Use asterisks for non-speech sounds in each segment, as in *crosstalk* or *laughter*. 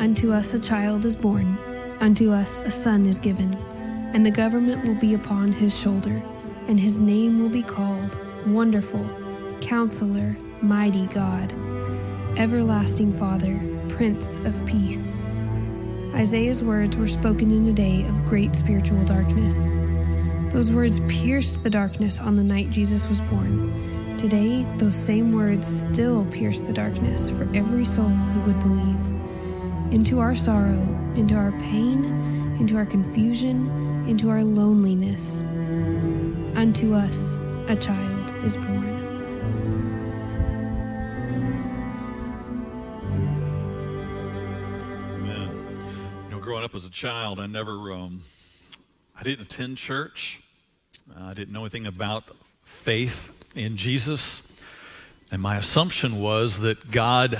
Unto us a child is born, unto us a son is given, and the government will be upon his shoulder, and his name will be called Wonderful, Counselor, Mighty God, Everlasting Father, Prince of Peace. Isaiah's words were spoken in a day of great spiritual darkness. Those words pierced the darkness on the night Jesus was born. Today, those same words still pierce the darkness for every soul who would believe into our sorrow, into our pain, into our confusion, into our loneliness. Unto us a child is born. Up as a child, I never, um, I didn't attend church. Uh, I didn't know anything about faith in Jesus. And my assumption was that God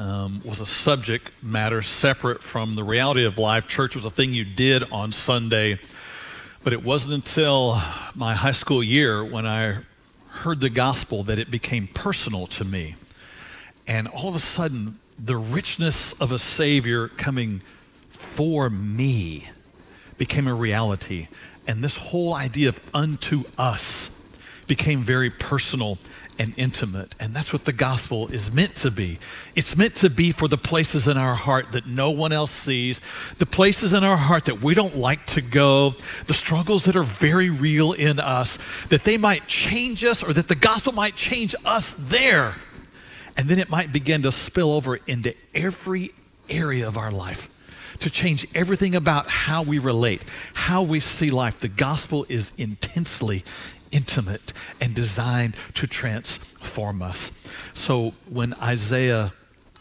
um, was a subject matter separate from the reality of life. Church was a thing you did on Sunday. But it wasn't until my high school year when I heard the gospel that it became personal to me. And all of a sudden, the richness of a Savior coming for me became a reality. And this whole idea of unto us became very personal and intimate. And that's what the gospel is meant to be. It's meant to be for the places in our heart that no one else sees, the places in our heart that we don't like to go, the struggles that are very real in us, that they might change us or that the gospel might change us there. And then it might begin to spill over into every area of our life to change everything about how we relate, how we see life. The gospel is intensely intimate and designed to transform us. So when Isaiah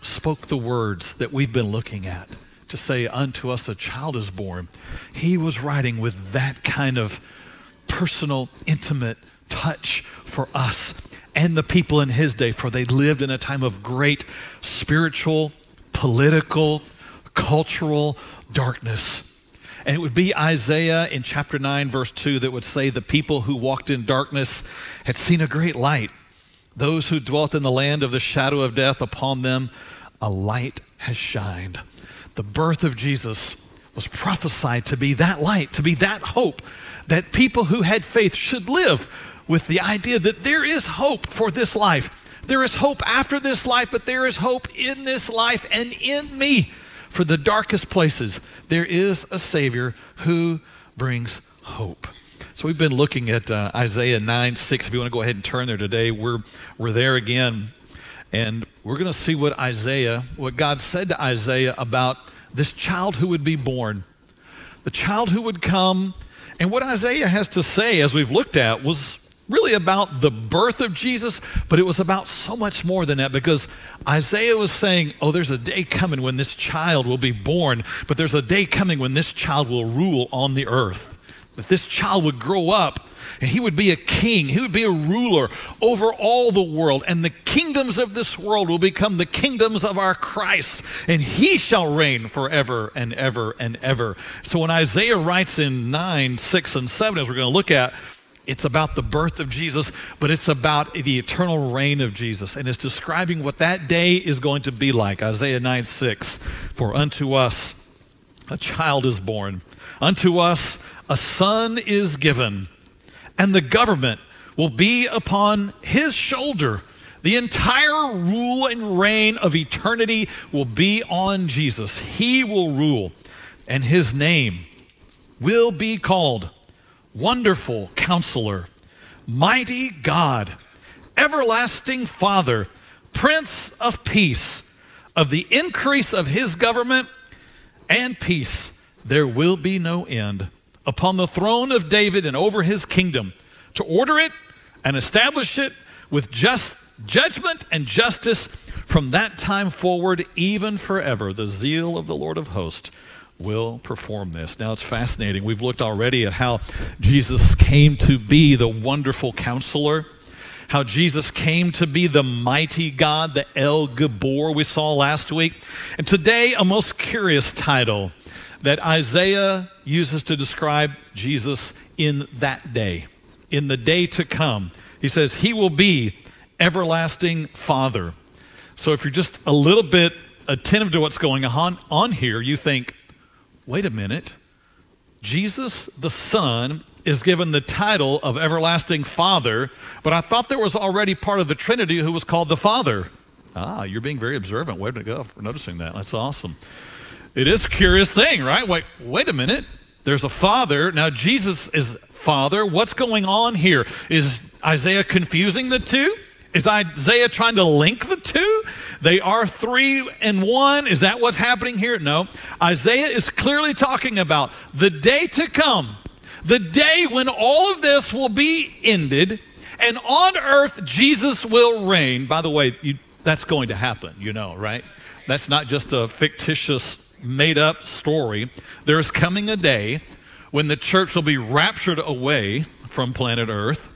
spoke the words that we've been looking at, to say, Unto us a child is born, he was writing with that kind of personal, intimate touch for us and the people in his day, for they lived in a time of great spiritual, political, cultural darkness. And it would be Isaiah in chapter 9, verse 2, that would say, The people who walked in darkness had seen a great light. Those who dwelt in the land of the shadow of death, upon them a light has shined. The birth of Jesus was prophesied to be that light, to be that hope, that people who had faith should live with the idea that there is hope for this life. There is hope after this life, but there is hope in this life and in me for the darkest places, there is a Savior who brings hope. So we've been looking at uh, Isaiah 9 6. If you want to go ahead and turn there today, we're, we're there again. And we're going to see what Isaiah, what God said to Isaiah about this child who would be born, the child who would come. And what Isaiah has to say, as we've looked at, was really about the birth of Jesus, but it was about so much more than that because Isaiah was saying, Oh, there's a day coming when this child will be born, but there's a day coming when this child will rule on the earth. That this child would grow up and he would be a king, he would be a ruler over all the world, and the kingdoms of this world will become the kingdoms of our Christ, and he shall reign forever and ever and ever. So when Isaiah writes in 9, 6, and 7, as we're going to look at, it's about the birth of Jesus, but it's about the eternal reign of Jesus. And it's describing what that day is going to be like. Isaiah 9 6. For unto us a child is born, unto us a son is given, and the government will be upon his shoulder. The entire rule and reign of eternity will be on Jesus. He will rule, and his name will be called Wonderful Counselor, Mighty God, Everlasting Father, Prince of Peace. Of the increase of his government and peace, there will be no end. Upon the throne of David and over his kingdom, to order it and establish it with just judgment and justice from that time forward, even forever. The zeal of the Lord of hosts will perform this. Now it's fascinating. We've looked already at how Jesus came to be the wonderful counselor, how Jesus came to be the mighty God, the El Gibbor we saw last week. And today, a most curious title that Isaiah uses to describe Jesus in that day, in the day to come. He says, He will be everlasting Father. So if you're just a little bit attentive to what's going on, on here, you think, wait a minute. Jesus the Son is given the title of everlasting Father, but I thought there was already part of the Trinity who was called the Father. Ah, you're being very observant. Way to go for noticing that. That's awesome. It is a curious thing, right? Wait, wait a minute. There's a Father. Now, Jesus is Father. What's going on here? Is Isaiah confusing the two? Is Isaiah trying to link the? They are three and one. Is that what's happening here? No. Isaiah is clearly talking about the day to come, the day when all of this will be ended, and on earth Jesus will reign. By the way, you, that's going to happen, you know, right? That's not just a fictitious, made up story. There's coming a day when the church will be raptured away from planet earth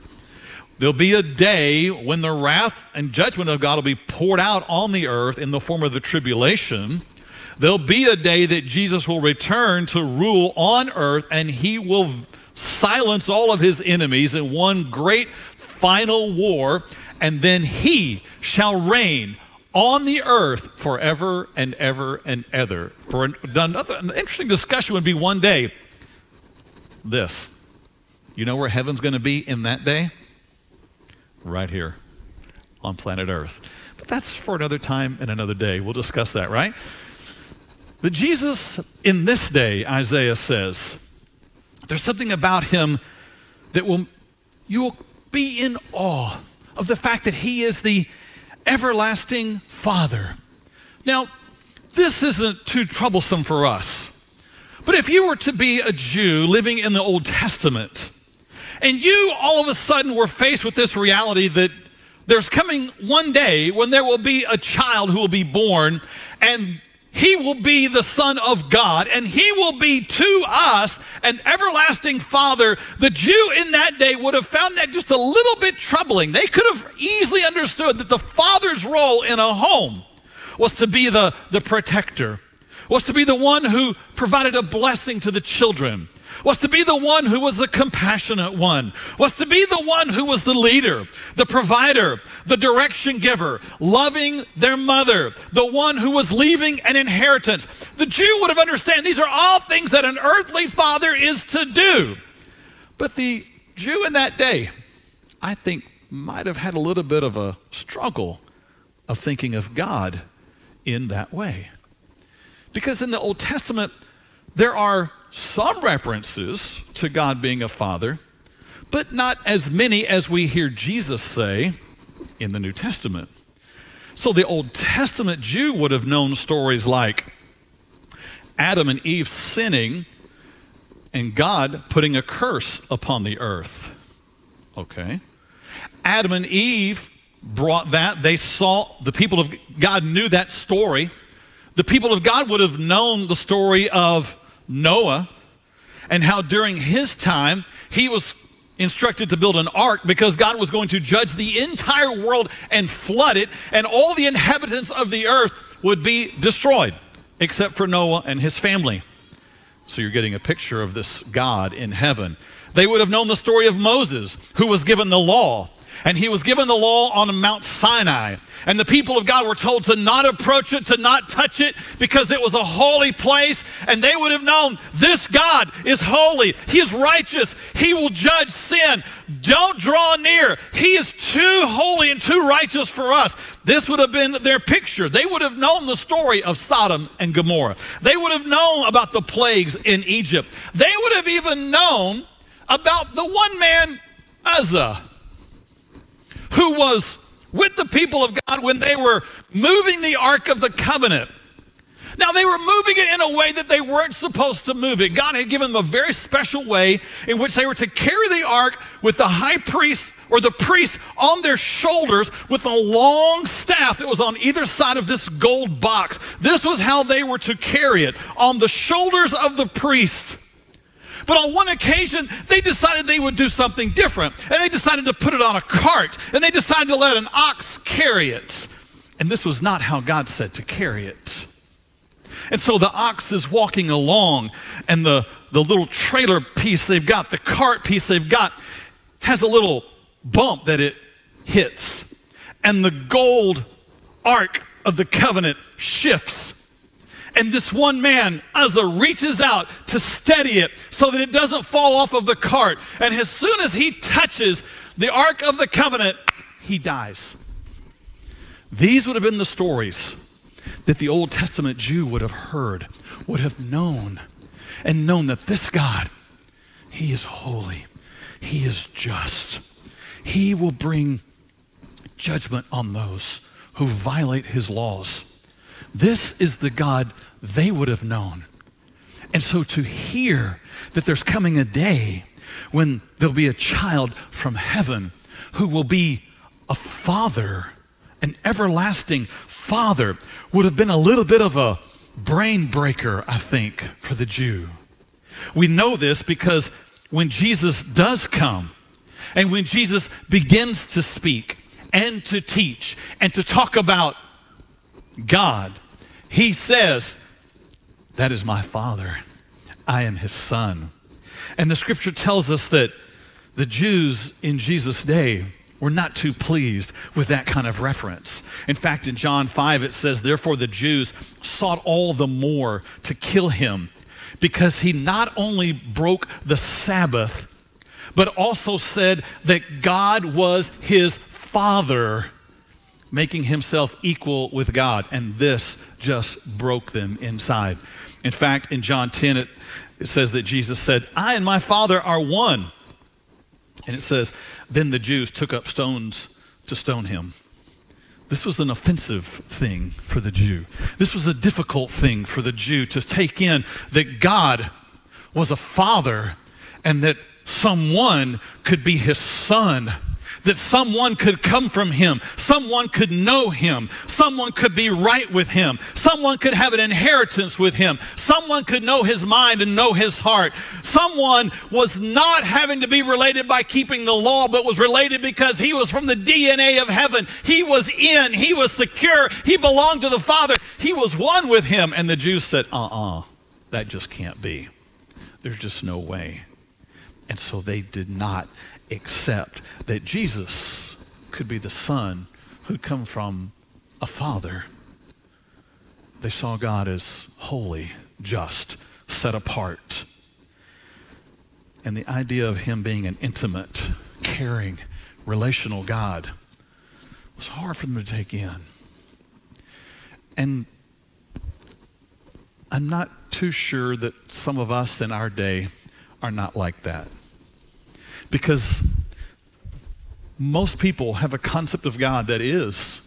There'll be a day when the wrath and judgment of God will be poured out on the earth in the form of the tribulation. There'll be a day that Jesus will return to rule on earth and he will silence all of his enemies in one great final war, and then he shall reign on the earth forever and ever and ever. For another an interesting discussion would be one day this. You know where heaven's going to be in that day? Right here on planet Earth. But that's for another time and another day. We'll discuss that, right? But Jesus, in this day, Isaiah says, there's something about him that will, you will be in awe of the fact that he is the everlasting Father. Now, this isn't too troublesome for us. But if you were to be a Jew living in the Old Testament, and you all of a sudden were faced with this reality that there's coming one day when there will be a child who will be born and he will be the Son of God, and He will be to us an everlasting Father. The Jew in that day would have found that just a little bit troubling. They could have easily understood that the Father's role in a home was to be the, the protector, was to be the one who provided a blessing to the children, was to be the one who was the compassionate one, was to be the one who was the leader, the provider, the direction giver, loving their mother, the one who was leaving an inheritance. The Jew would have understood these are all things that an earthly father is to do. But the Jew in that day, I think, might have had a little bit of a struggle of thinking of God in that way. Because in the Old Testament, there are some references to God being a father, but not as many as we hear Jesus say in the New Testament. So the Old Testament Jew would have known stories like Adam and Eve sinning and God putting a curse upon the earth. Okay. Adam and Eve brought that. They saw, the people of God knew that story. The people of God would have known the story of Noah and how during his time he was instructed to build an ark because God was going to judge the entire world and flood it, and all the inhabitants of the earth would be destroyed, except for Noah and his family. So you're getting a picture of this God in heaven. They would have known the story of Moses, who was given the law and he was given the law on Mount Sinai. And the people of God were told to not approach it, to not touch it, because it was a holy place. And they would have known this God is holy. He is righteous. He will judge sin. Don't draw near. He is too holy and too righteous for us. This would have been their picture. They would have known the story of Sodom and Gomorrah. They would have known about the plagues in Egypt. They would have even known about the one man, Uzzah who was with the people of God when they were moving the Ark of the Covenant. Now, they were moving it in a way that they weren't supposed to move it. God had given them a very special way in which they were to carry the ark with the high priest or the priest on their shoulders with a long staff that was on either side of this gold box. This was how they were to carry it on the shoulders of the priest. But on one occasion, they decided they would do something different. And they decided to put it on a cart. And they decided to let an ox carry it. And this was not how God said to carry it. And so the ox is walking along, and the, the little trailer piece they've got, the cart piece they've got, has a little bump that it hits. And the gold ark of the covenant shifts. And this one man, Uzzah, reaches out to steady it so that it doesn't fall off of the cart. And as soon as he touches the Ark of the Covenant, he dies. These would have been the stories that the Old Testament Jew would have heard, would have known, and known that this God, He is holy, He is just. He will bring judgment on those who violate His laws. This is the God they would have known. And so to hear that there's coming a day when there'll be a child from heaven who will be a father, an everlasting father, would have been a little bit of a brain breaker, I think, for the Jew. We know this because when Jesus does come and when Jesus begins to speak and to teach and to talk about God, he says, That is my Father. I am his Son. And the scripture tells us that the Jews in Jesus' day were not too pleased with that kind of reference. In fact, in John 5, it says, Therefore the Jews sought all the more to kill him because he not only broke the Sabbath, but also said that God was his father, making himself equal with God. And this just broke them inside. In fact, in John 10, it, it says that Jesus said, I and my Father are one. And it says, Then the Jews took up stones to stone him. This was an offensive thing for the Jew. This was a difficult thing for the Jew to take in that God was a father and that someone could be his son that someone could come from him, someone could know him, someone could be right with him, someone could have an inheritance with him, someone could know his mind and know his heart. Someone was not having to be related by keeping the law, but was related because he was from the DNA of heaven. He was in, he was secure, he belonged to the Father, he was one with him. And the Jews said, uh uh-uh, uh, that just can't be. There's just no way. And so they did not accept that Jesus could be the son who'd come from a father. They saw God as holy, just, set apart. And the idea of him being an intimate, caring, relational God was hard for them to take in. And I'm not too sure that some of us in our day are not like that. Because most people have a concept of God that is,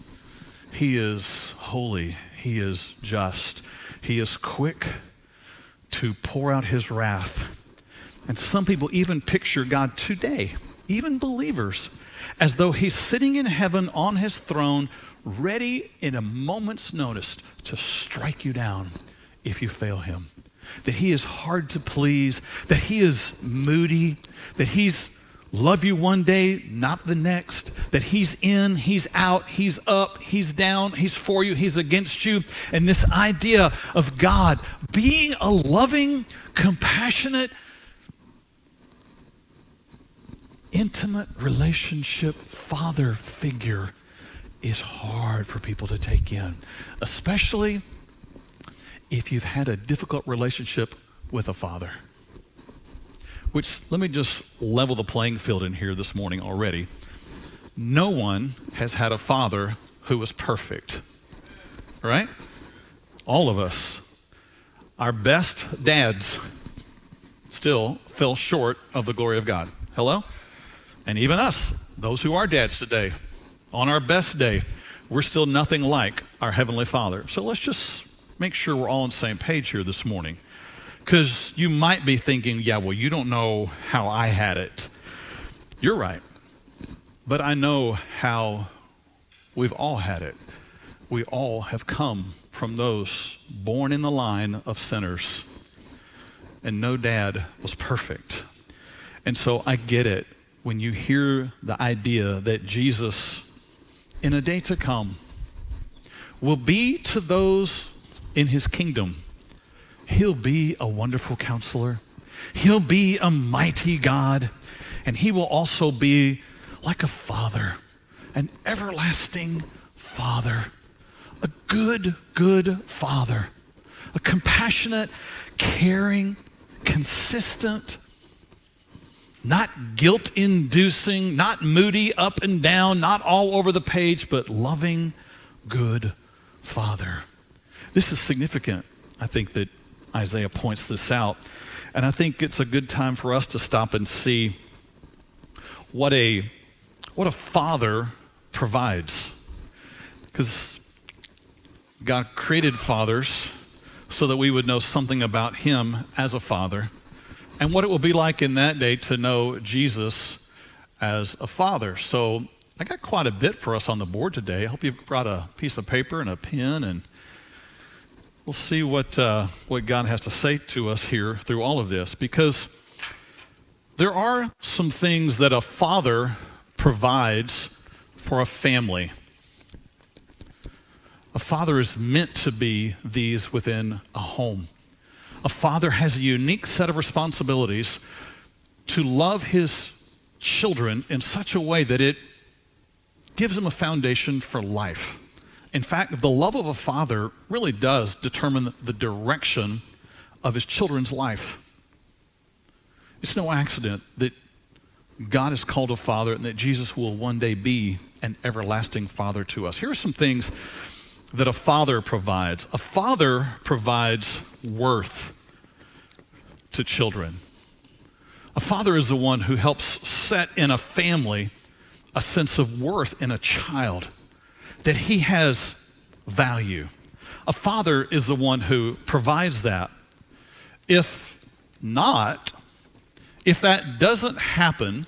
He is holy, He is just, He is quick to pour out His wrath. And some people even picture God today, even believers, as though He's sitting in heaven on His throne, ready in a moment's notice to strike you down if you fail Him. That He is hard to please, that He is moody, that He's love you one day, not the next, that he's in, he's out, he's up, he's down, he's for you, he's against you. And this idea of God being a loving, compassionate, intimate relationship father figure is hard for people to take in, especially if you've had a difficult relationship with a father. Which, let me just level the playing field in here this morning already. No one has had a father who was perfect, right? All of us. Our best dads still fell short of the glory of God. Hello? And even us, those who are dads today, on our best day, we're still nothing like our Heavenly Father. So let's just make sure we're all on the same page here this morning. Because you might be thinking, yeah, well, you don't know how I had it. You're right. But I know how we've all had it. We all have come from those born in the line of sinners. And no dad was perfect. And so I get it when you hear the idea that Jesus, in a day to come, will be to those in his kingdom He'll be a wonderful counselor. He'll be a mighty God. And he will also be like a father, an everlasting father, a good, good father, a compassionate, caring, consistent, not guilt inducing, not moody up and down, not all over the page, but loving, good father. This is significant. I think that Isaiah points this out. And I think it's a good time for us to stop and see what a, what a father provides. Because God created fathers so that we would know something about Him as a father and what it will be like in that day to know Jesus as a father. So I got quite a bit for us on the board today. I hope you've brought a piece of paper and a pen, and we'll see what, uh, what God has to say to us here through all of this. Because there are some things that a father provides for a family. A father is meant to be these within a home. A father has a unique set of responsibilities to love his children in such a way that it gives him a foundation for life. In fact, the love of a father really does determine the direction of his children's life. It's no accident that God is called a father and that Jesus will one day be an everlasting father to us. Here are some things that a father provides. A father provides worth to children. A father is the one who helps set in a family a sense of worth in a child, that he has value. A father is the one who provides that. If not, if that doesn't happen,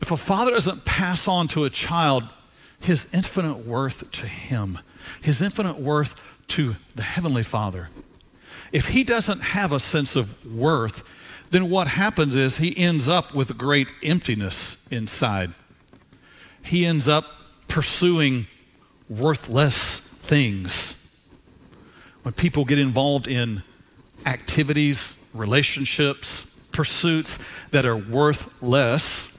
if a father doesn't pass on to a child his infinite worth to him, his infinite worth to the Heavenly Father, if he doesn't have a sense of worth, then what happens is he ends up with great emptiness inside. He ends up pursuing worthless things. When people get involved in activities, relationships, pursuits that are worthless,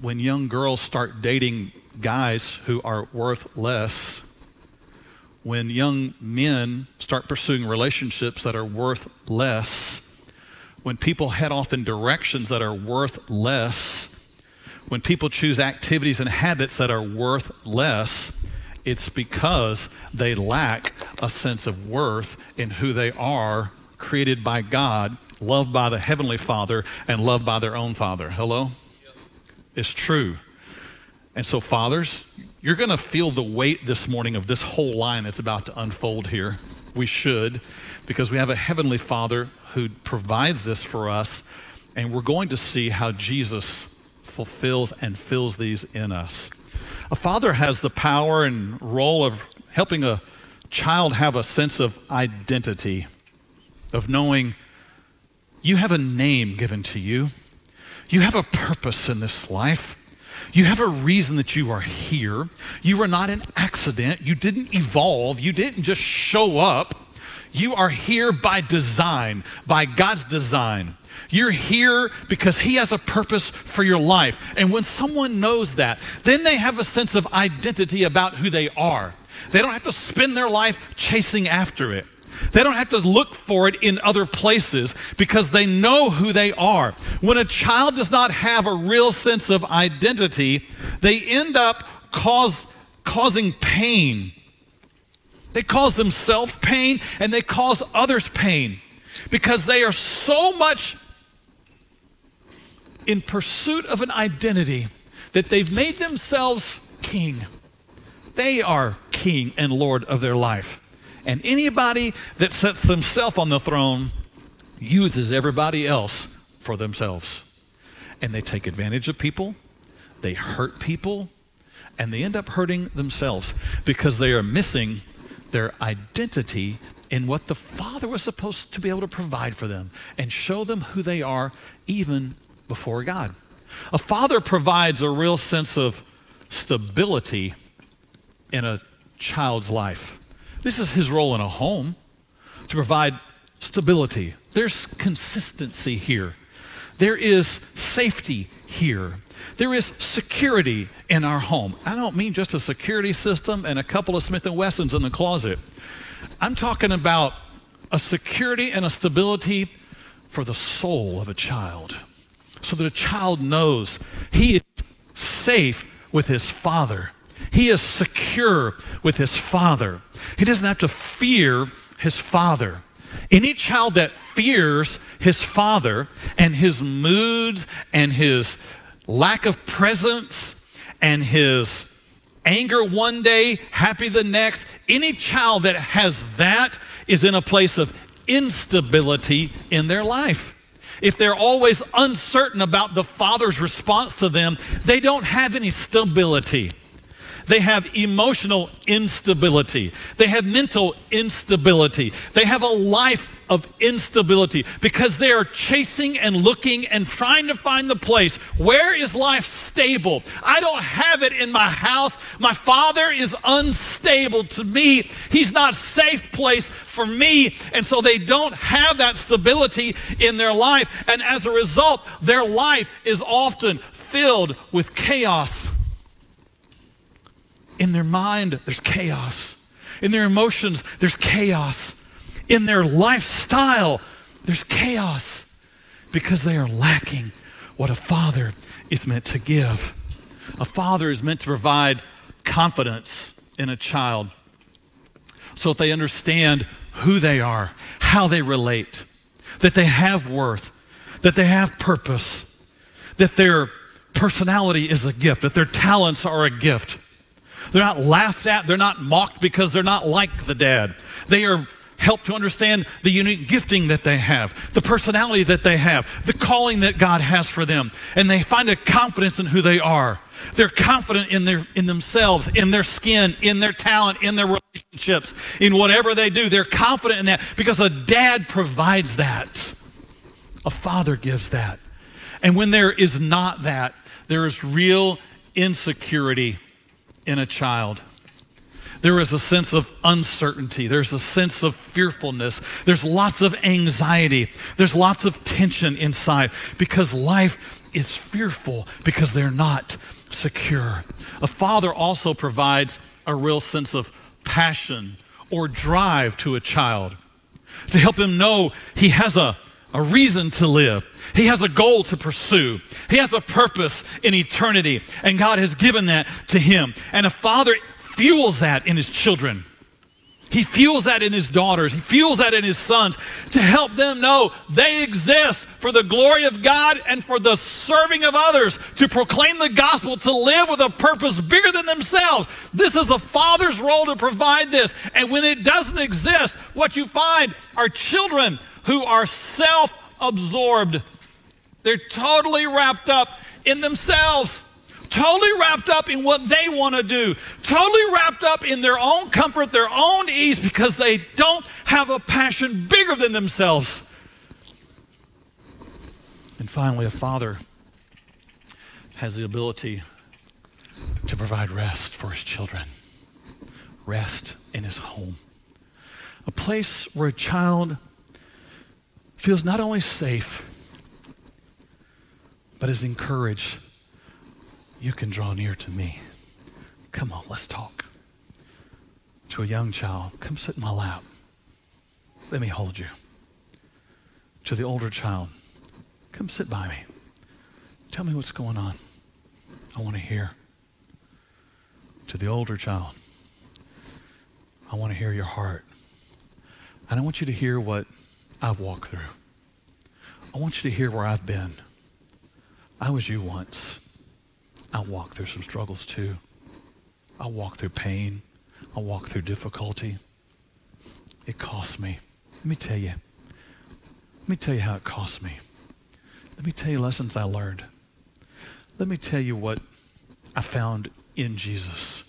when young girls start dating guys who are worthless, when young men start pursuing relationships that are worth less, when people head off in directions that are worth less, when people choose activities and habits that are worth less, it's because they lack a sense of worth in who they are created by God, loved by the Heavenly Father, and loved by their own Father. Hello? It's true. And so, fathers, you're going to feel the weight this morning of this whole line that's about to unfold here. We should, because we have a Heavenly Father who provides this for us, and we're going to see how Jesus fulfills and fills these in us. A father has the power and role of helping a child have a sense of identity of knowing you have a name given to you, you have a purpose in this life. You have a reason that you are here. You are not an accident. You didn't evolve. You didn't just show up. You are here by design, by God's design. You're here because He has a purpose for your life. And when someone knows that, then they have a sense of identity about who they are. They don't have to spend their life chasing after it. They don't have to look for it in other places because they know who they are. When a child does not have a real sense of identity, they end up cause, causing pain. They cause themselves pain and they cause others pain because they are so much in pursuit of an identity that they've made themselves king. They are king and Lord of their life. And anybody that sets themselves on the throne uses everybody else for themselves. And they take advantage of people, they hurt people, and they end up hurting themselves because they are missing their identity in what the Father was supposed to be able to provide for them and show them who they are even before God. A father provides a real sense of stability in a child's life. This is his role in a home to provide stability. There's consistency here. there is safety here. There is security in our home. I don't mean just a security system and a couple of Smith & Wessons in the closet. I'm talking about a security and a stability for the soul of a child. So that a child knows he is safe with his father. He is secure with his father. He doesn't have to fear his father. Any child that fears his father and his moods and his lack of presence and his anger one day, happy the next, any child that has that is in a place of instability in their life. If they're always uncertain about the father's response to them, they don't have any stability. They have emotional instability. They have mental instability. They have a life of instability because they are chasing and looking and trying to find the place. Where is life stable? I don't have it in my house. My father is unstable to me. He's not safe place for me. And so they don't have that stability in their life. And as a result, their life is often filled with chaos. In their mind, there's chaos. In their emotions, there's chaos in their lifestyle, there's chaos because they are lacking what a father is meant to give. A father is meant to provide confidence in a child so that they understand who they are, how they relate, that they have worth, that they have purpose, that their personality is a gift, that their talents are a gift. They're not laughed at, they're not mocked because they're not like the dad. They are helped to understand the unique gifting that they have, the personality that they have, the calling that God has for them. And they find a confidence in who they are. They're confident in their in themselves, in their skin, in their talent, in their relationships, in whatever they do. They're confident in that because a dad provides that. A father gives that. And when there is not that, there is real insecurity in a child. There is a sense of uncertainty. There's a sense of fearfulness. There's lots of anxiety. There's lots of tension inside because life is fearful because they're not secure. A father also provides a real sense of passion or drive to a child to help him know he has a, a reason to live. He has a goal to pursue. He has a purpose in eternity, and God has given that to him. And a father fuels that in his children. He fuels that in his daughters. He fuels that in his sons to help them know they exist for the glory of God and for the serving of others, to proclaim the gospel, to live with a purpose bigger than themselves. This is a father's role to provide this. And when it doesn't exist, what you find are children who are self absorbed. They're totally wrapped up in themselves totally wrapped up in what they want to do, totally wrapped up in their own comfort, their own ease, because they don't have a passion bigger than themselves. And finally, a father has the ability to provide rest for his children, rest in his home. A place where a child feels not only safe, but is encouraged you can draw near to me. Come on, let's talk. To a young child, come sit in my lap. Let me hold you. To the older child, come sit by me. Tell me what's going on. I want to hear. To the older child, I want to hear your heart. And I want you to hear what I've walked through. I want you to hear where I've been. I was you once. I walked through some struggles too. I walked through pain. I walked through difficulty. It cost me. Let me tell you. Let me tell you how it cost me. Let me tell you lessons I learned. Let me tell you what I found in Jesus.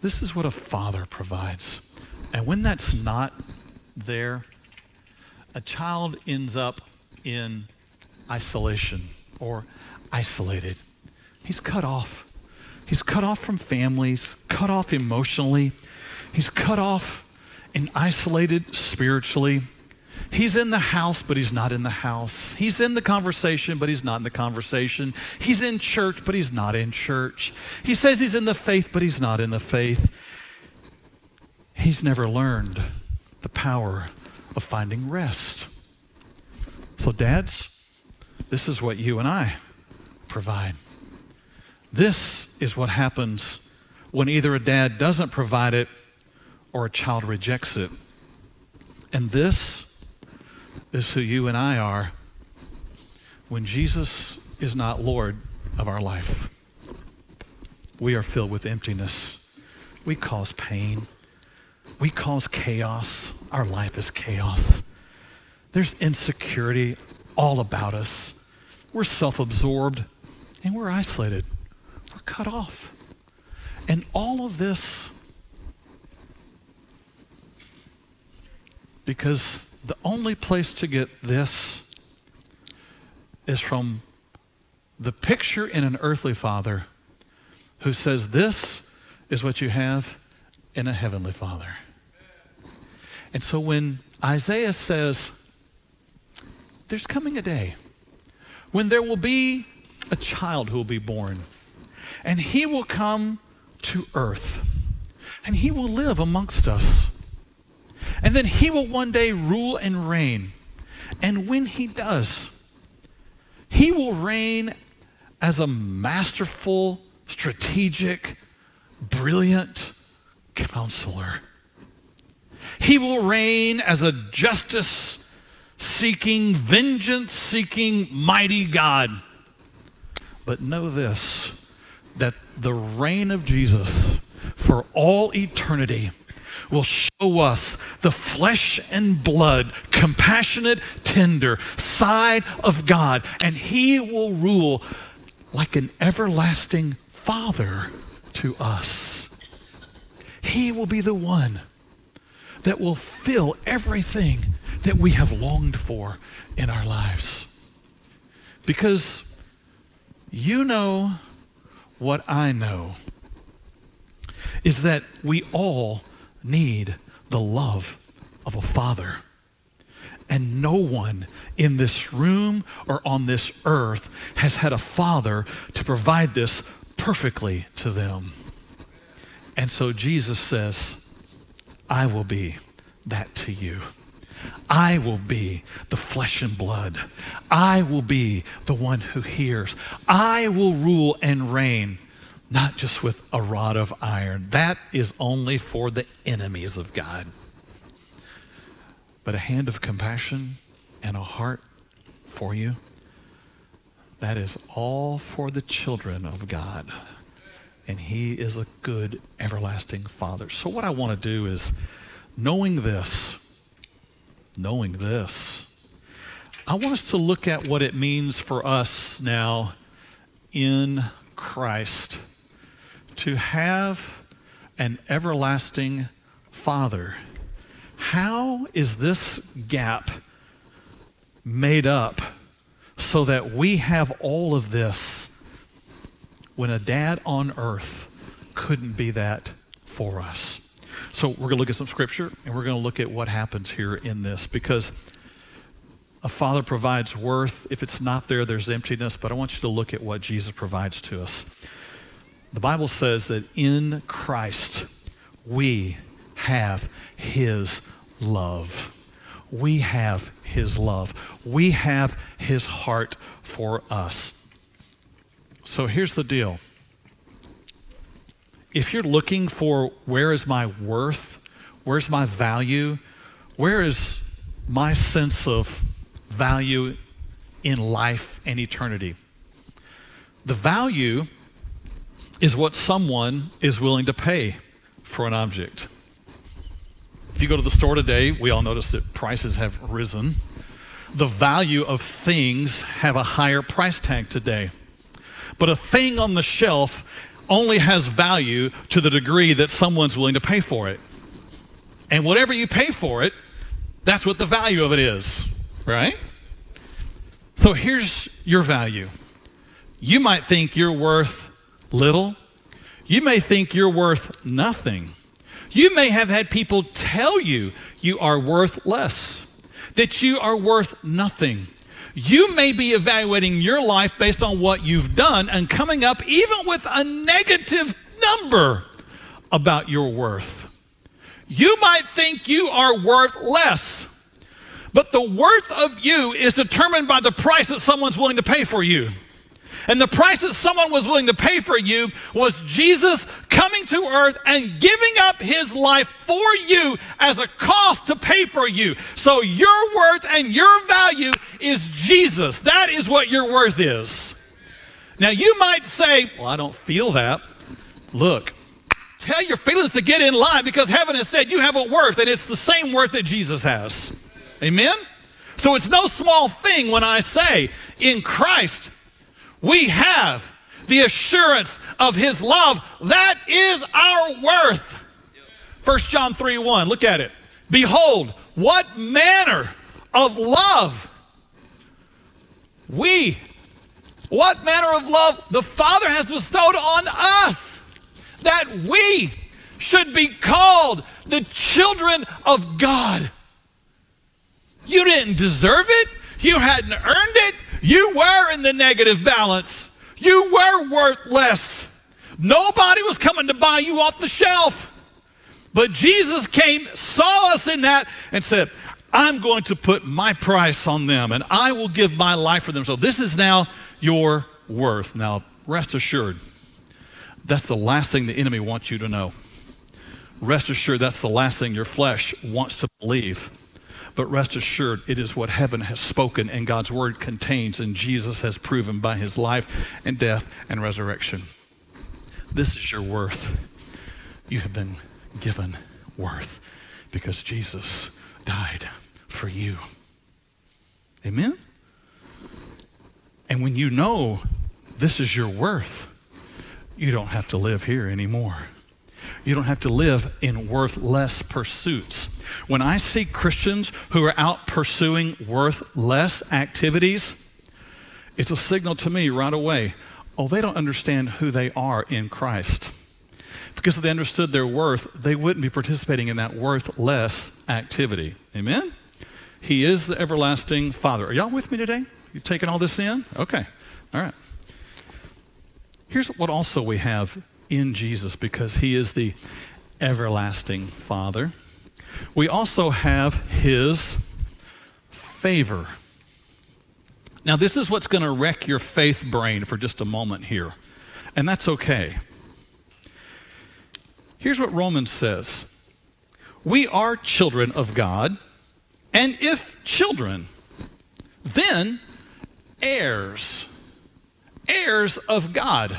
This is what a father provides. And when that's not there, a child ends up in isolation or isolated. He's cut off. He's cut off from families, cut off emotionally. He's cut off and isolated spiritually. He's in the house, but he's not in the house. He's in the conversation, but he's not in the conversation. He's in church, but he's not in church. He says he's in the faith, but he's not in the faith. He's never learned the power of finding rest. So, dads, this is what you and I provide. This is what happens when either a dad doesn't provide it or a child rejects it. And this is who you and I are when Jesus is not Lord of our life. We are filled with emptiness. We cause pain. We cause chaos. Our life is chaos. There's insecurity all about us. We're self absorbed and we're isolated. We're cut off. And all of this because the only place to get this is from the picture in an earthly father who says, This is what you have in a heavenly father. And so when Isaiah says, There's coming a day when there will be a child who will be born, and he will come to earth, and he will live amongst us. And then he will one day rule and reign. And when he does, he will reign as a masterful, strategic, brilliant counselor. He will reign as a justice seeking, vengeance seeking, mighty God. But know this that the reign of Jesus for all eternity will show us the flesh and blood, compassionate, tender side of God, and He will rule like an everlasting Father to us. He will be the one that will fill everything that we have longed for in our lives. Because you know what I know is that we all need the love of a father. And no one in this room or on this earth has had a father to provide this perfectly to them. And so Jesus says, I will be that to you. I will be the flesh and blood. I will be the one who hears. I will rule and reign not just with a rod of iron. That is only for the enemies of God. But a hand of compassion and a heart for you, that is all for the children of God. And He is a good, everlasting Father. So, what I want to do is, knowing this, knowing this, I want us to look at what it means for us now in Christ to have an everlasting Father. How is this gap made up so that we have all of this when a dad on earth couldn't be that for us? So, we're going to look at some scripture and we're going to look at what happens here in this because a father provides worth. If it's not there, there's emptiness. But I want you to look at what Jesus provides to us. The Bible says that in Christ we have his love. We have his love. We have his heart for us. So here's the deal. If you're looking for where is my worth, where's my value, where is my sense of value in life and eternity, the value is what someone is willing to pay for an object. If you go to the store today, we all notice that prices have risen. The value of things have a higher price tag today. But a thing on the shelf only has value to the degree that someone's willing to pay for it. And whatever you pay for it, that's what the value of it is, right? So here's your value. You might think you're worth little. You may think you're worth nothing. You may have had people tell you you are worth less. that you are worth nothing. You may be evaluating your life based on what you've done and coming up even with a negative number about your worth. You might think you are worth less, but the worth of you is determined by the price that someone's willing to pay for you. And the price that someone was willing to pay for you was Jesus coming to earth and giving up his life for you as a cost to pay for you. So your worth and your value is Jesus. That is what your worth is. Now you might say, Well, I don't feel that. Look, tell your feelings to get in line because heaven has said you have a worth and it's the same worth that Jesus has. Amen? So it's no small thing when I say, in Christ, we have the assurance of his love. That is our worth. 1 John 3 1, look at it. Behold, what manner of love we, what manner of love the Father has bestowed on us that we should be called the children of God. You didn't deserve it. You hadn't earned it. You were in the negative balance. You were worthless. Nobody was coming to buy you off the shelf. But Jesus came, saw us in that, and said, I'm going to put my price on them and I will give my life for them. So this is now your worth. Now, rest assured, that's the last thing the enemy wants you to know. Rest assured, that's the last thing your flesh wants to believe. But rest assured, it is what heaven has spoken and God's word contains, and Jesus has proven by his life and death and resurrection. This is your worth. You have been given worth because Jesus died for you. Amen? And when you know this is your worth, you don't have to live here anymore. You don't have to live in worthless pursuits. When I see Christians who are out pursuing worthless activities, it's a signal to me right away oh, they don't understand who they are in Christ. Because if they understood their worth, they wouldn't be participating in that worthless activity. Amen? He is the everlasting Father. Are y'all with me today? You taking all this in? Okay. All right. Here's what also we have in Jesus because he is the everlasting Father. We also have his favor. Now, this is what's going to wreck your faith brain for just a moment here, and that's okay. Here's what Romans says We are children of God, and if children, then heirs, heirs of God,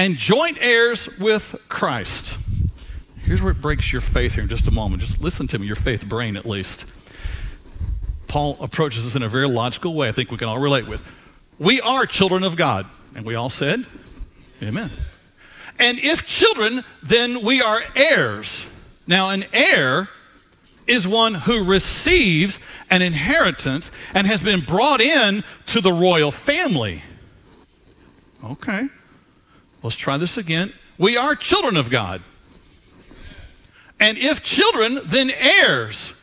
and joint heirs with Christ. Here's where it breaks your faith here in just a moment. Just listen to me, your faith brain at least. Paul approaches this in a very logical way, I think we can all relate with. We are children of God. And we all said, Amen. And if children, then we are heirs. Now, an heir is one who receives an inheritance and has been brought in to the royal family. Okay, let's try this again. We are children of God. And if children, then heirs.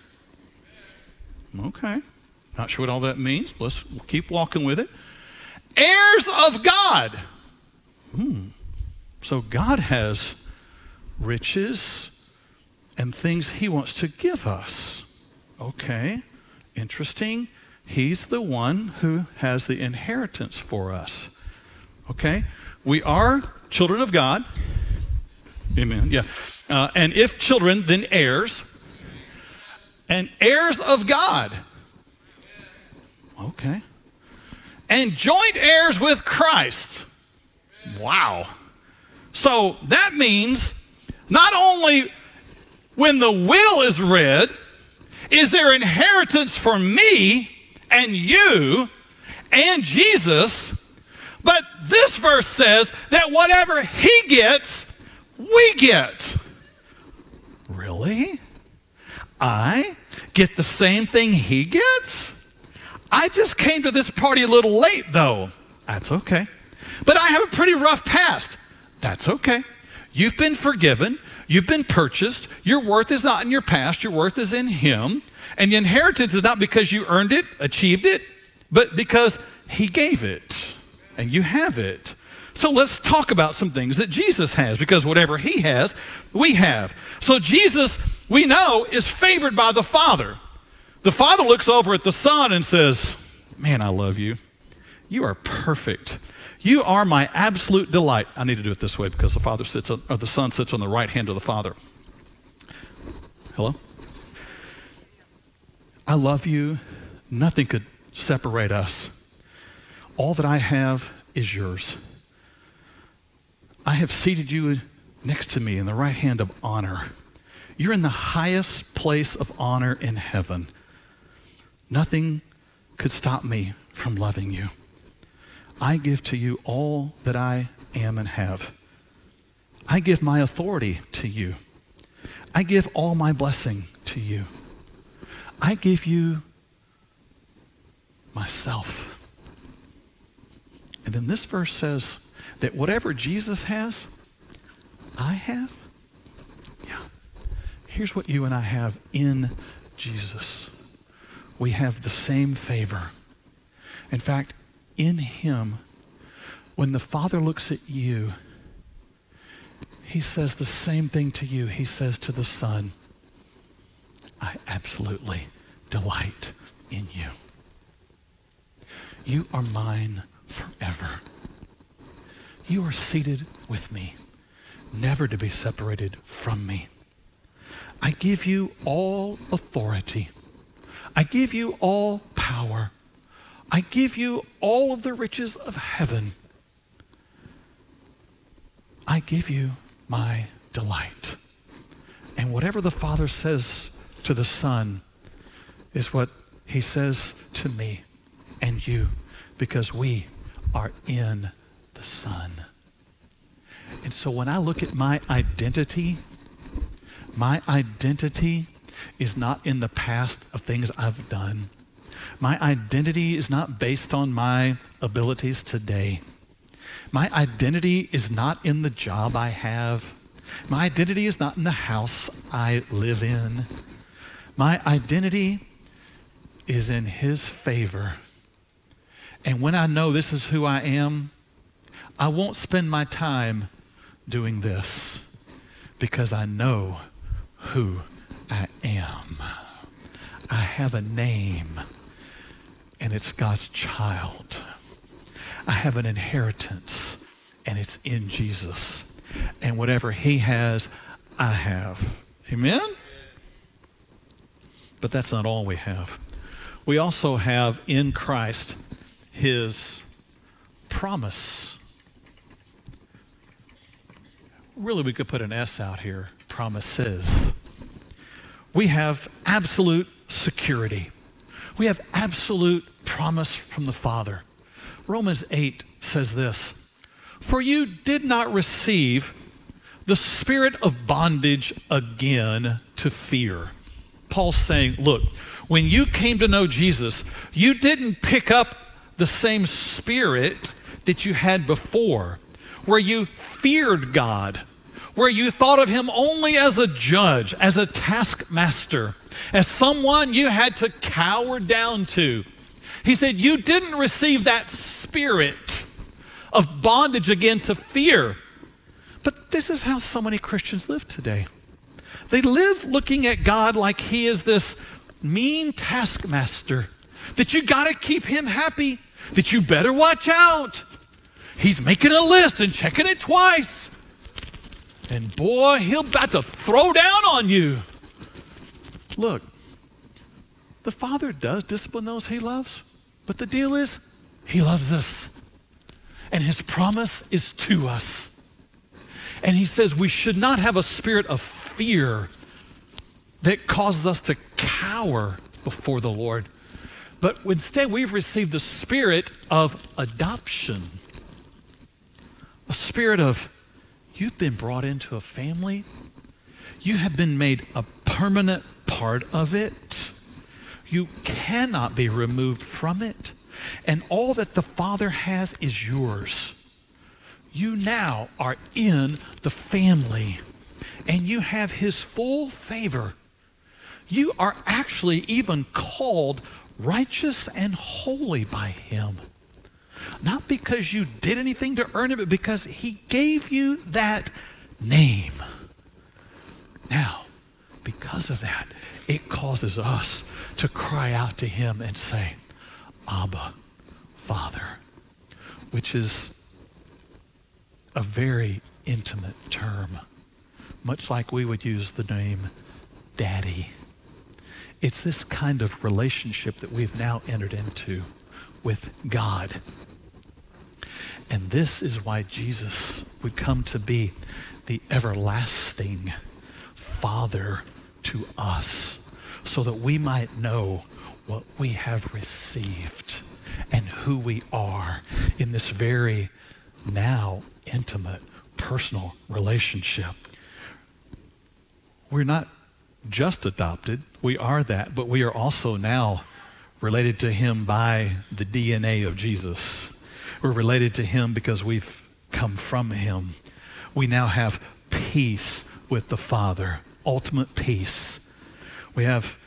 Okay. Not sure what all that means. Let's keep walking with it. Heirs of God. Hmm. So God has riches and things he wants to give us. Okay. Interesting. He's the one who has the inheritance for us. Okay? We are children of God. Amen. Yeah. Uh, and if children, then heirs. And heirs of God. Okay. And joint heirs with Christ. Wow. So that means not only when the will is read, is there inheritance for me and you and Jesus, but this verse says that whatever he gets, we get. Really? I get the same thing he gets? I just came to this party a little late, though. That's okay. But I have a pretty rough past. That's okay. You've been forgiven. You've been purchased. Your worth is not in your past, your worth is in Him. And the inheritance is not because you earned it, achieved it, but because He gave it and you have it. So let's talk about some things that Jesus has because whatever He has, we have. So Jesus, we know, is favored by the Father. The Father looks over at the Son and says, Man, I love you. You are perfect. You are my absolute delight. I need to do it this way because the Father sits on, or the Son sits on the right hand of the Father. Hello? I love you. Nothing could separate us. All that I have is yours. I have seated you next to me in the right hand of honor. You're in the highest place of honor in heaven. Nothing could stop me from loving you. I give to you all that I am and have. I give my authority to you. I give all my blessing to you. I give you myself. And then this verse says that whatever Jesus has, I have. Yeah. Here's what you and I have in Jesus we have the same favor. In fact, in Him, when the Father looks at you, He says the same thing to you. He says to the Son, I absolutely delight in you. You are mine forever. You are seated with me, never to be separated from me. I give you all authority. I give you all power. I give you all of the riches of heaven. I give you my delight. And whatever the Father says to the Son is what he says to me and you because we are in the Son. And so when I look at my identity, my identity is not in the past of things I've done. My identity is not based on my abilities today. My identity is not in the job I have. My identity is not in the house I live in. My identity is in His favor. And when I know this is who I am, I won't spend my time doing this because I know who I am. I have a name, and it's God's child. I have an inheritance, and it's in Jesus. And whatever He has, I have. Amen? But that's not all we have. We also have in Christ His promise. Really, we could put an S out here promises we have absolute security. We have absolute promise from the Father. Romans 8 says this For you did not receive the spirit of bondage again to fear. Paul's saying, Look, when you came to know Jesus, you didn't pick up the same spirit that you had before, where you feared God where you thought of him only as a judge, as a taskmaster, as someone you had to cower down to. He said, You didn't receive that spirit of bondage again to fear. But this is how so many Christians live today. They live looking at God like he is this mean taskmaster, that you got to keep him happy, that you better watch out. He's making a list and checking it twice. And boy, he'll about to throw down on you. Look, the Father does discipline those he loves, but the deal is, he loves us. And his promise is to us. And he says we should not have a spirit of fear that causes us to cower before the Lord, but instead we've received the spirit of adoption, a spirit of You've been brought into a family. You have been made a permanent part of it. You cannot be removed from it. And all that the Father has is yours. You now are in the family. and you have his full favor. You are actually even called righteous and holy by him. Not because you did anything to earn it, but because he gave you that name. Now, because of that, it causes us to cry out to him and say, Abba, Father, which is a very intimate term, much like we would use the name Daddy. It's this kind of relationship that we've now entered into with God. And this is why Jesus would come to be the everlasting Father to us, so that we might know what we have received and who we are in this very now intimate, personal relationship. We're not just adopted, we are that, but we are also now related to Him by the DNA of Jesus. We're related to Him because we've come from Him. We now have peace with the Father, ultimate peace. We have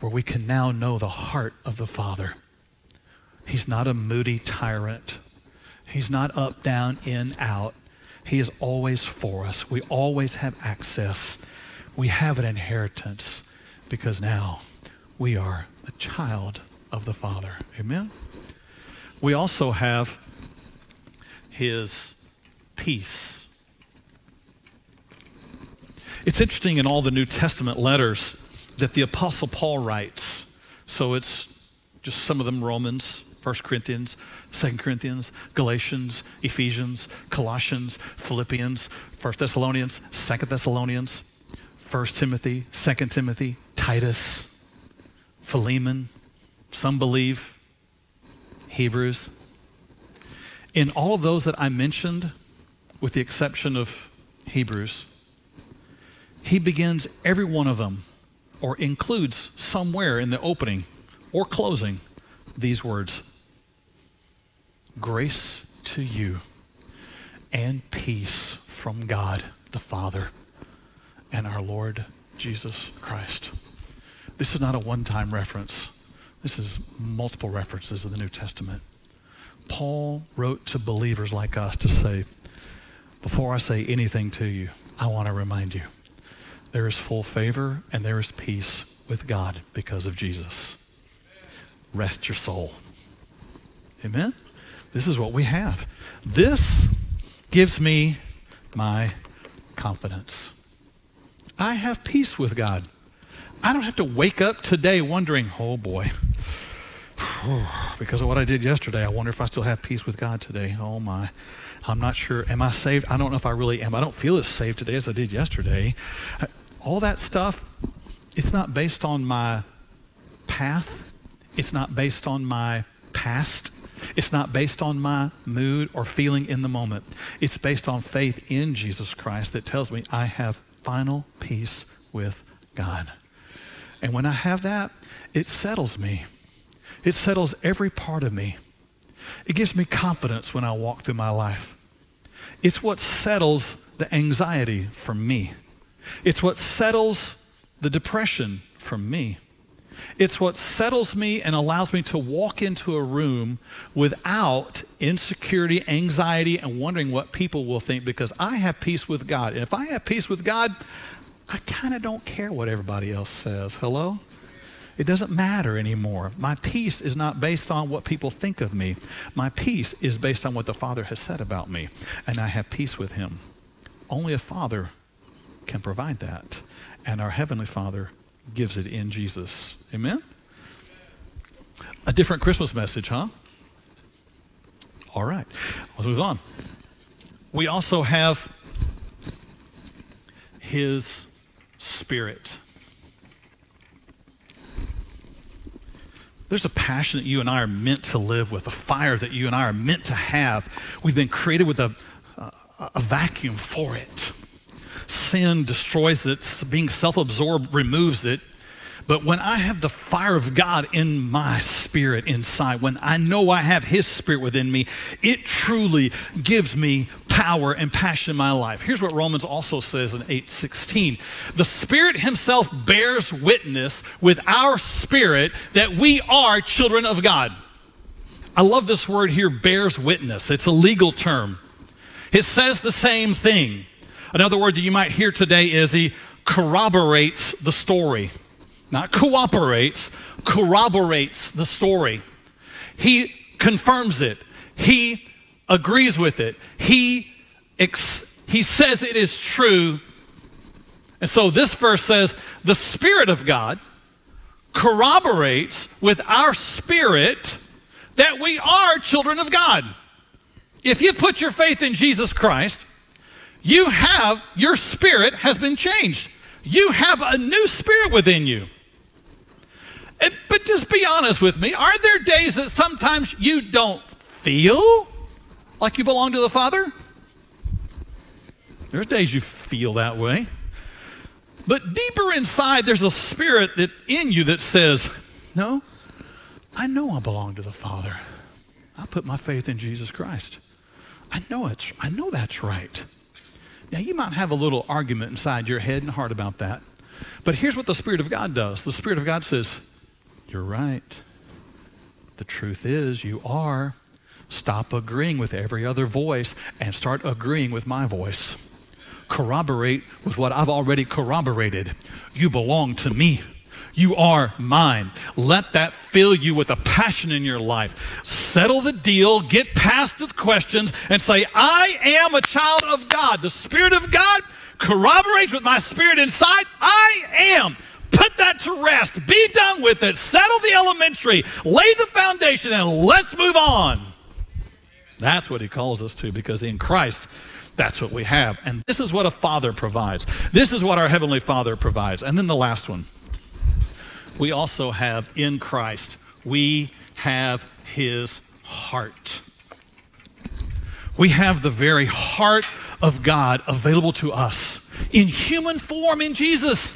where we can now know the heart of the Father. He's not a moody tyrant. He's not up, down, in, out. He is always for us. We always have access. We have an inheritance because now we are a child of the Father. Amen? We also have His peace. It's interesting in all the New Testament letters that the Apostle Paul writes. So it's just some of them Romans, 1 Corinthians, 2 Corinthians, Galatians, Ephesians, Colossians, Philippians, 1 Thessalonians, 2 Thessalonians, 1 Timothy, 2 Timothy, Titus, Philemon, some believe Hebrews. In all of those that I mentioned, with the exception of Hebrews, he begins every one of them or includes somewhere in the opening or closing these words Grace to you and peace from God the Father and our Lord Jesus Christ. This is not a one time reference, this is multiple references in the New Testament. Paul wrote to believers like us to say, Before I say anything to you, I want to remind you there is full favor and there is peace with God because of Jesus. Rest your soul. Amen? This is what we have. This gives me my confidence. I have peace with God. I don't have to wake up today wondering, oh boy, *sighs* because of what I did yesterday, I wonder if I still have peace with God today. Oh my. I'm not sure. Am I saved? I don't know if I really am. I don't feel as saved today as I did yesterday. All that stuff, it's not based on my path. It's not based on my past. It's not based on my mood or feeling in the moment. It's based on faith in Jesus Christ that tells me I have final peace with God. And when I have that, it settles me. It settles every part of me. It gives me confidence when I walk through my life. It's what settles the anxiety from me. It's what settles the depression from me. It's what settles me and allows me to walk into a room without insecurity, anxiety, and wondering what people will think because I have peace with God. And if I have peace with God, I kind of don't care what everybody else says. Hello? It doesn't matter anymore. My peace is not based on what people think of me. My peace is based on what the Father has said about me, and I have peace with Him. Only a Father can provide that, and our Heavenly Father gives it in Jesus. Amen? A different Christmas message, huh? All right, let's move on. We also have His Spirit. There's a passion that you and I are meant to live with, a fire that you and I are meant to have. We've been created with a, a, a vacuum for it. Sin destroys it, being self absorbed removes it. But when I have the fire of God in my spirit inside, when I know I have His spirit within me, it truly gives me power and passion in my life. Here's what Romans also says in 8:16. The Spirit himself bears witness with our spirit that we are children of God. I love this word here bears witness. It's a legal term. It says the same thing. Another word that you might hear today is he corroborates the story. Not cooperates, corroborates the story. He confirms it. He agrees with it. He, ex- he says it is true. And so this verse says the Spirit of God corroborates with our spirit that we are children of God. If you put your faith in Jesus Christ, you have, your spirit has been changed. You have a new spirit within you. And, but just be honest with me. Are there days that sometimes you don't feel like you belong to the Father? There's days you feel that way. But deeper inside, there's a spirit that in you that says, No, I know I belong to the Father. I put my faith in Jesus Christ. I know it's I know that's right. Now you might have a little argument inside your head and heart about that. But here's what the Spirit of God does. The Spirit of God says, You're right. The truth is you are. Stop agreeing with every other voice and start agreeing with my voice. Corroborate with what I've already corroborated. You belong to me. You are mine. Let that fill you with a passion in your life. Settle the deal, get past the questions, and say, I am a child of God. The Spirit of God corroborates with my spirit inside. I am. Put that to rest. Be done with it. Settle the elementary. Lay the foundation, and let's move on. That's what he calls us to because in Christ, that's what we have. And this is what a father provides. This is what our Heavenly Father provides. And then the last one we also have in Christ, we have his heart. We have the very heart of God available to us in human form in Jesus.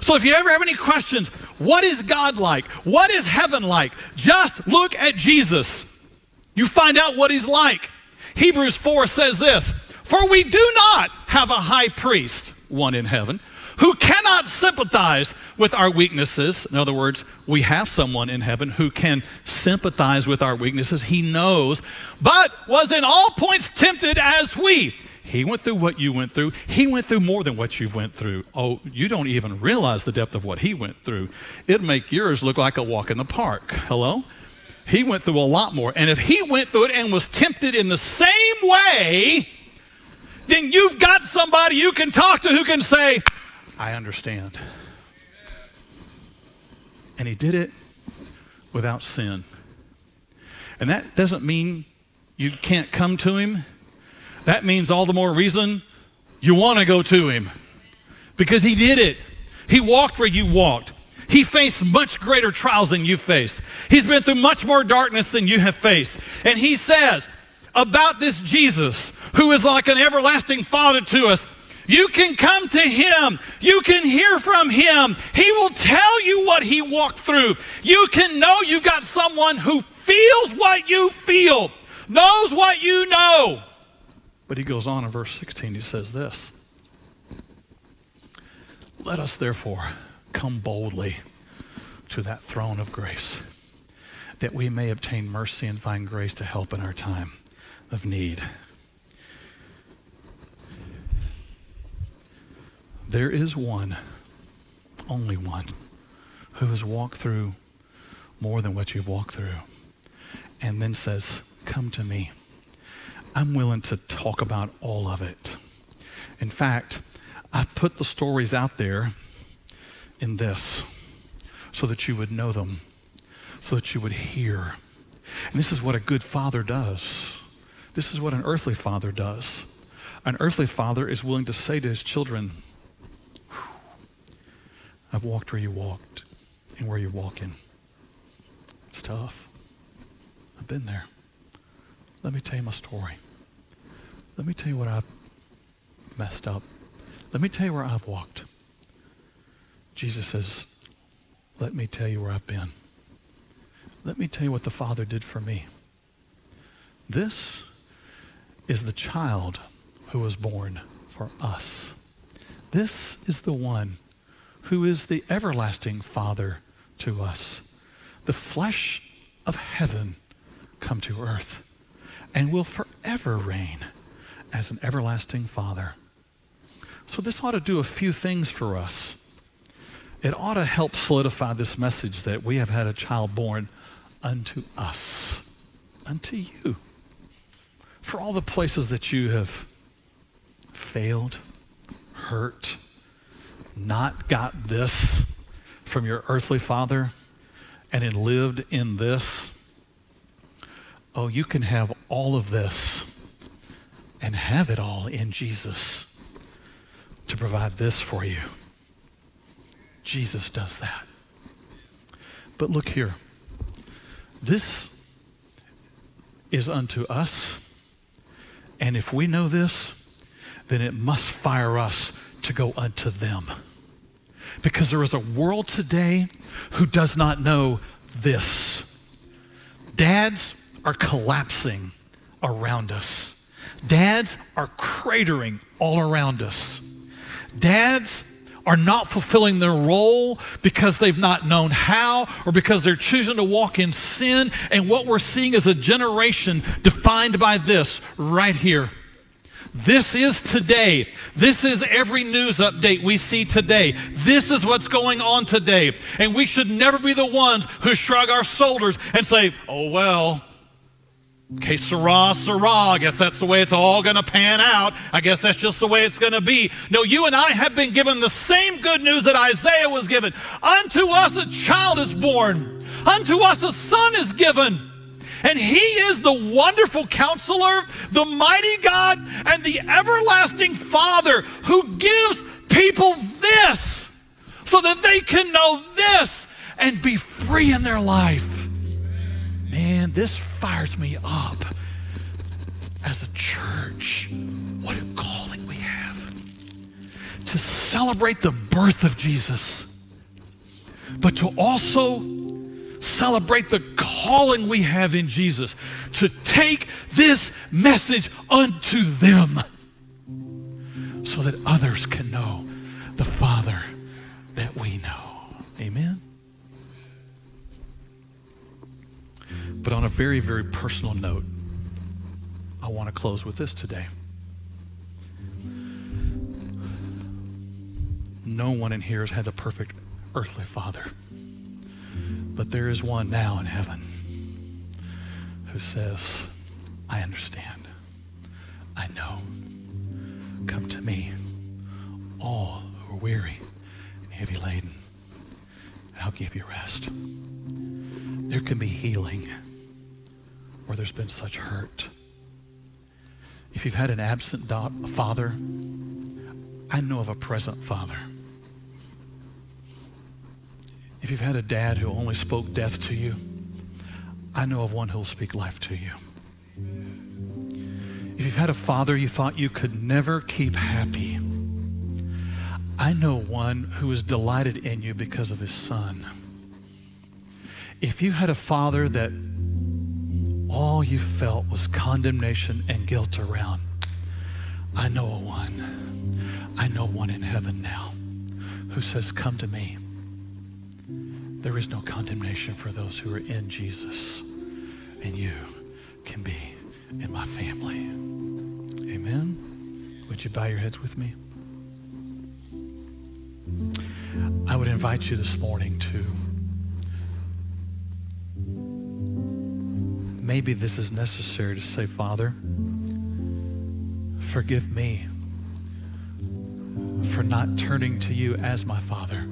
So if you ever have any questions, what is God like? What is heaven like? Just look at Jesus. You find out what he's like. Hebrews 4 says this For we do not have a high priest, one in heaven, who cannot sympathize with our weaknesses. In other words, we have someone in heaven who can sympathize with our weaknesses. He knows, but was in all points tempted as we. He went through what you went through. He went through more than what you went through. Oh, you don't even realize the depth of what he went through. It'd make yours look like a walk in the park. Hello? He went through a lot more. And if he went through it and was tempted in the same way, then you've got somebody you can talk to who can say, I understand. And he did it without sin. And that doesn't mean you can't come to him. That means all the more reason you want to go to him because he did it. He walked where you walked. He faced much greater trials than you faced. He's been through much more darkness than you have faced. And he says about this Jesus, who is like an everlasting father to us, you can come to him. You can hear from him. He will tell you what he walked through. You can know you've got someone who feels what you feel, knows what you know. But he goes on in verse 16, he says this Let us therefore come boldly to that throne of grace, that we may obtain mercy and find grace to help in our time of need. There is one, only one, who has walked through more than what you've walked through and then says, Come to me. I'm willing to talk about all of it. In fact, I've put the stories out there in this so that you would know them, so that you would hear. And this is what a good father does. This is what an earthly father does. An earthly father is willing to say to his children, I've walked where you walked and where you're walking. It's tough. I've been there. Let me tell you my story. Let me tell you what I've messed up. Let me tell you where I've walked. Jesus says, let me tell you where I've been. Let me tell you what the Father did for me. This is the child who was born for us. This is the one who is the everlasting Father to us. The flesh of heaven come to earth and will forever reign as an everlasting Father. So this ought to do a few things for us. It ought to help solidify this message that we have had a child born unto us, unto you. For all the places that you have failed, hurt, not got this from your earthly father, and then lived in this, oh, you can have all of this and have it all in Jesus to provide this for you. Jesus does that. But look here. This is unto us. And if we know this, then it must fire us to go unto them. Because there is a world today who does not know this. Dads are collapsing around us. Dads are cratering all around us. Dads are not fulfilling their role because they've not known how or because they're choosing to walk in sin. And what we're seeing is a generation defined by this right here. This is today. This is every news update we see today. This is what's going on today. And we should never be the ones who shrug our shoulders and say, oh, well, Okay, Sarah, Sarah. I guess that's the way it's all going to pan out. I guess that's just the way it's going to be. No, you and I have been given the same good news that Isaiah was given. Unto us a child is born, unto us a son is given. And he is the wonderful counselor, the mighty God, and the everlasting Father who gives people this so that they can know this and be free in their life. Man, this fires me up as a church. What a calling we have to celebrate the birth of Jesus, but to also celebrate the calling we have in Jesus to take this message unto them so that others can know the Father that we know. Amen. But on a very, very personal note, I want to close with this today. No one in here has had the perfect earthly father. But there is one now in heaven who says, I understand. I know. Come to me, all who are weary and heavy laden, and I'll give you rest. There can be healing where there's been such hurt. If you've had an absent father, I know of a present father. If you've had a dad who only spoke death to you, I know of one who will speak life to you. If you've had a father you thought you could never keep happy, I know one who is delighted in you because of his son. If you had a father that all you felt was condemnation and guilt around. I know a one. I know one in heaven now who says, Come to me. There is no condemnation for those who are in Jesus, and you can be in my family. Amen. Would you bow your heads with me? I would invite you this morning to maybe this is necessary to say, Father, forgive me for not turning to you as my Father.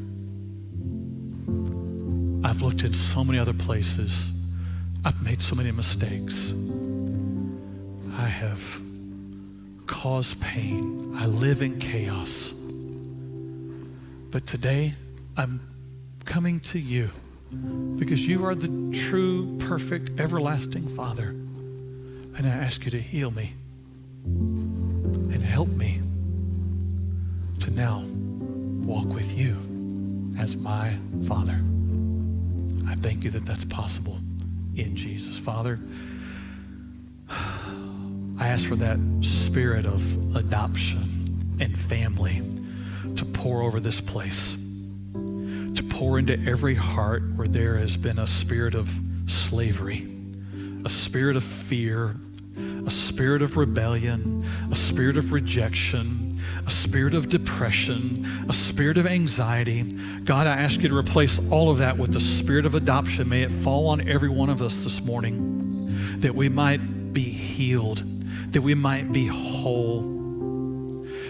I've looked in so many other places. I've made so many mistakes. I have caused pain. I live in chaos. But today, I'm coming to you because you are the true, perfect, everlasting Father. And I ask you to heal me and help me to now walk with you as my Father. Thank you that that's possible in Jesus. Father, I ask for that spirit of adoption and family to pour over this place, to pour into every heart where there has been a spirit of slavery, a spirit of fear, a spirit of rebellion, a spirit of rejection, a spirit of depression, a spirit of anxiety. God, I ask you to replace all of that with the spirit of adoption. May it fall on every one of us this morning that we might be healed, that we might be whole.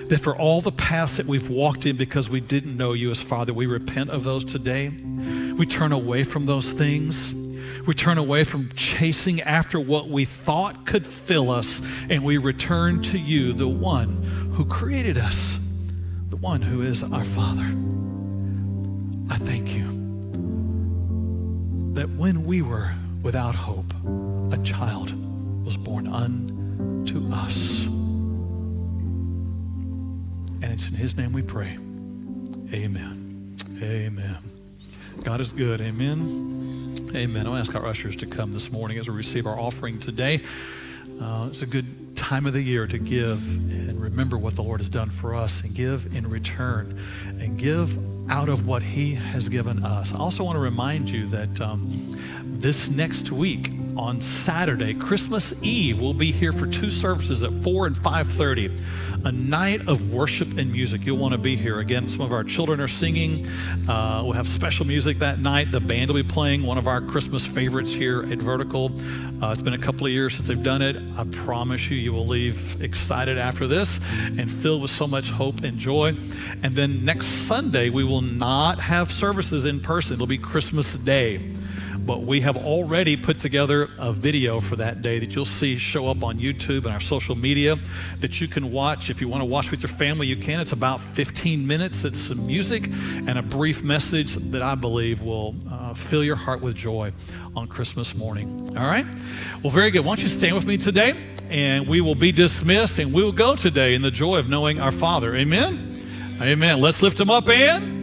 That for all the paths that we've walked in because we didn't know you as Father, we repent of those today. We turn away from those things. We turn away from chasing after what we thought could fill us, and we return to you, the one who created us, the one who is our Father. I thank you that when we were without hope, a child was born unto us. And it's in his name we pray. Amen. Amen. God is good. Amen. Amen. I'll ask our ushers to come this morning as we receive our offering today. Uh, it's a good time of the year to give and remember what the Lord has done for us and give in return and give out of what He has given us. I also want to remind you that um, this next week, on Saturday, Christmas Eve, we'll be here for two services at 4 and 5:30. A night of worship and music. You'll want to be here. Again, some of our children are singing. Uh, we'll have special music that night. The band will be playing one of our Christmas favorites here at Vertical. Uh, it's been a couple of years since they've done it. I promise you, you will leave excited after this and filled with so much hope and joy. And then next Sunday, we will not have services in person. It'll be Christmas Day but we have already put together a video for that day that you'll see show up on YouTube and our social media that you can watch. If you want to watch with your family, you can. It's about 15 minutes. It's some music and a brief message that I believe will uh, fill your heart with joy on Christmas morning. All right? Well, very good. Why don't you stand with me today? And we will be dismissed and we will go today in the joy of knowing our Father. Amen? Amen. Let's lift him up and.